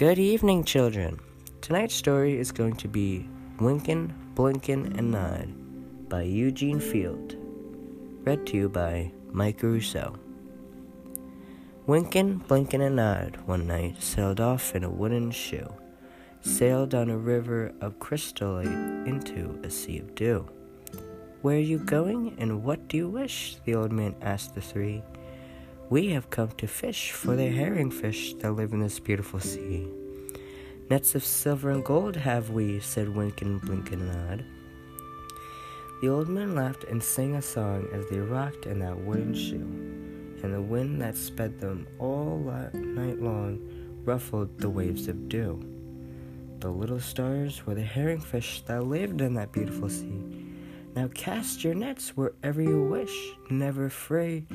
Good evening, children. Tonight's story is going to be Wynken, Blynken, and Nod by Eugene Field. Read to you by Mike Rousseau. Wynken, Blynken, and Nod one night sailed off in a wooden shoe, sailed down a river of crystallite into a sea of dew. Where are you going, and what do you wish? the old man asked the three. We have come to fish for the herring fish that live in this beautiful sea. Nets of silver and gold have we, said Wynken, Blynken, and Nod. The old man laughed and sang a song as they rocked in that wooden shoe, and the wind that sped them all night long ruffled the waves of dew. The little stars were the herring fish that lived in that beautiful sea. Now cast your nets wherever you wish, never afraid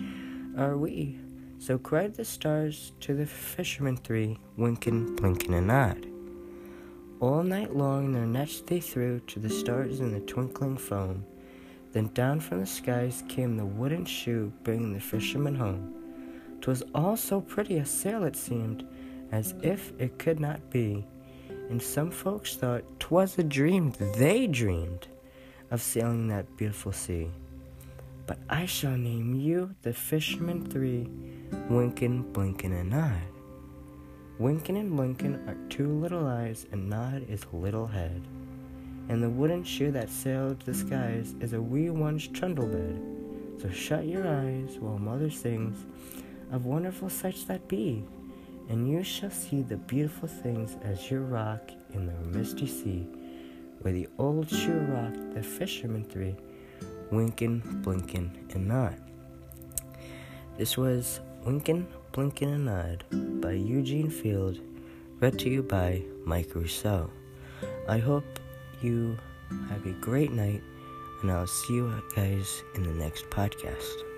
are we. So cried the stars to the fishermen three, winking, blinking, and nod. All night long their nets they threw to the stars in the twinkling foam. Then down from the skies came the wooden shoe, bringing the fishermen home. 'Twas all so pretty a sail it seemed, as if it could not be. And some folks thought 'twas a dream they dreamed of sailing that beautiful sea. But I shall name you the fishermen three Wynken, Blynken, and Nod. Wynken and Blynken are two little eyes, and Nod is a little head. And the wooden shoe that sailed the skies is a wee one's trundle bed. So shut your eyes while mother sings of wonderful sights that be, and you shall see the beautiful things as you rock in the misty sea, where the old shoe rocked the fishermen three, winkin', blinkin', and nod. This was Wynken, Blynken, and Nod by Eugene Field, read to you by Mike Rousseau. I hope you have a great night, and I'll see you guys in the next podcast.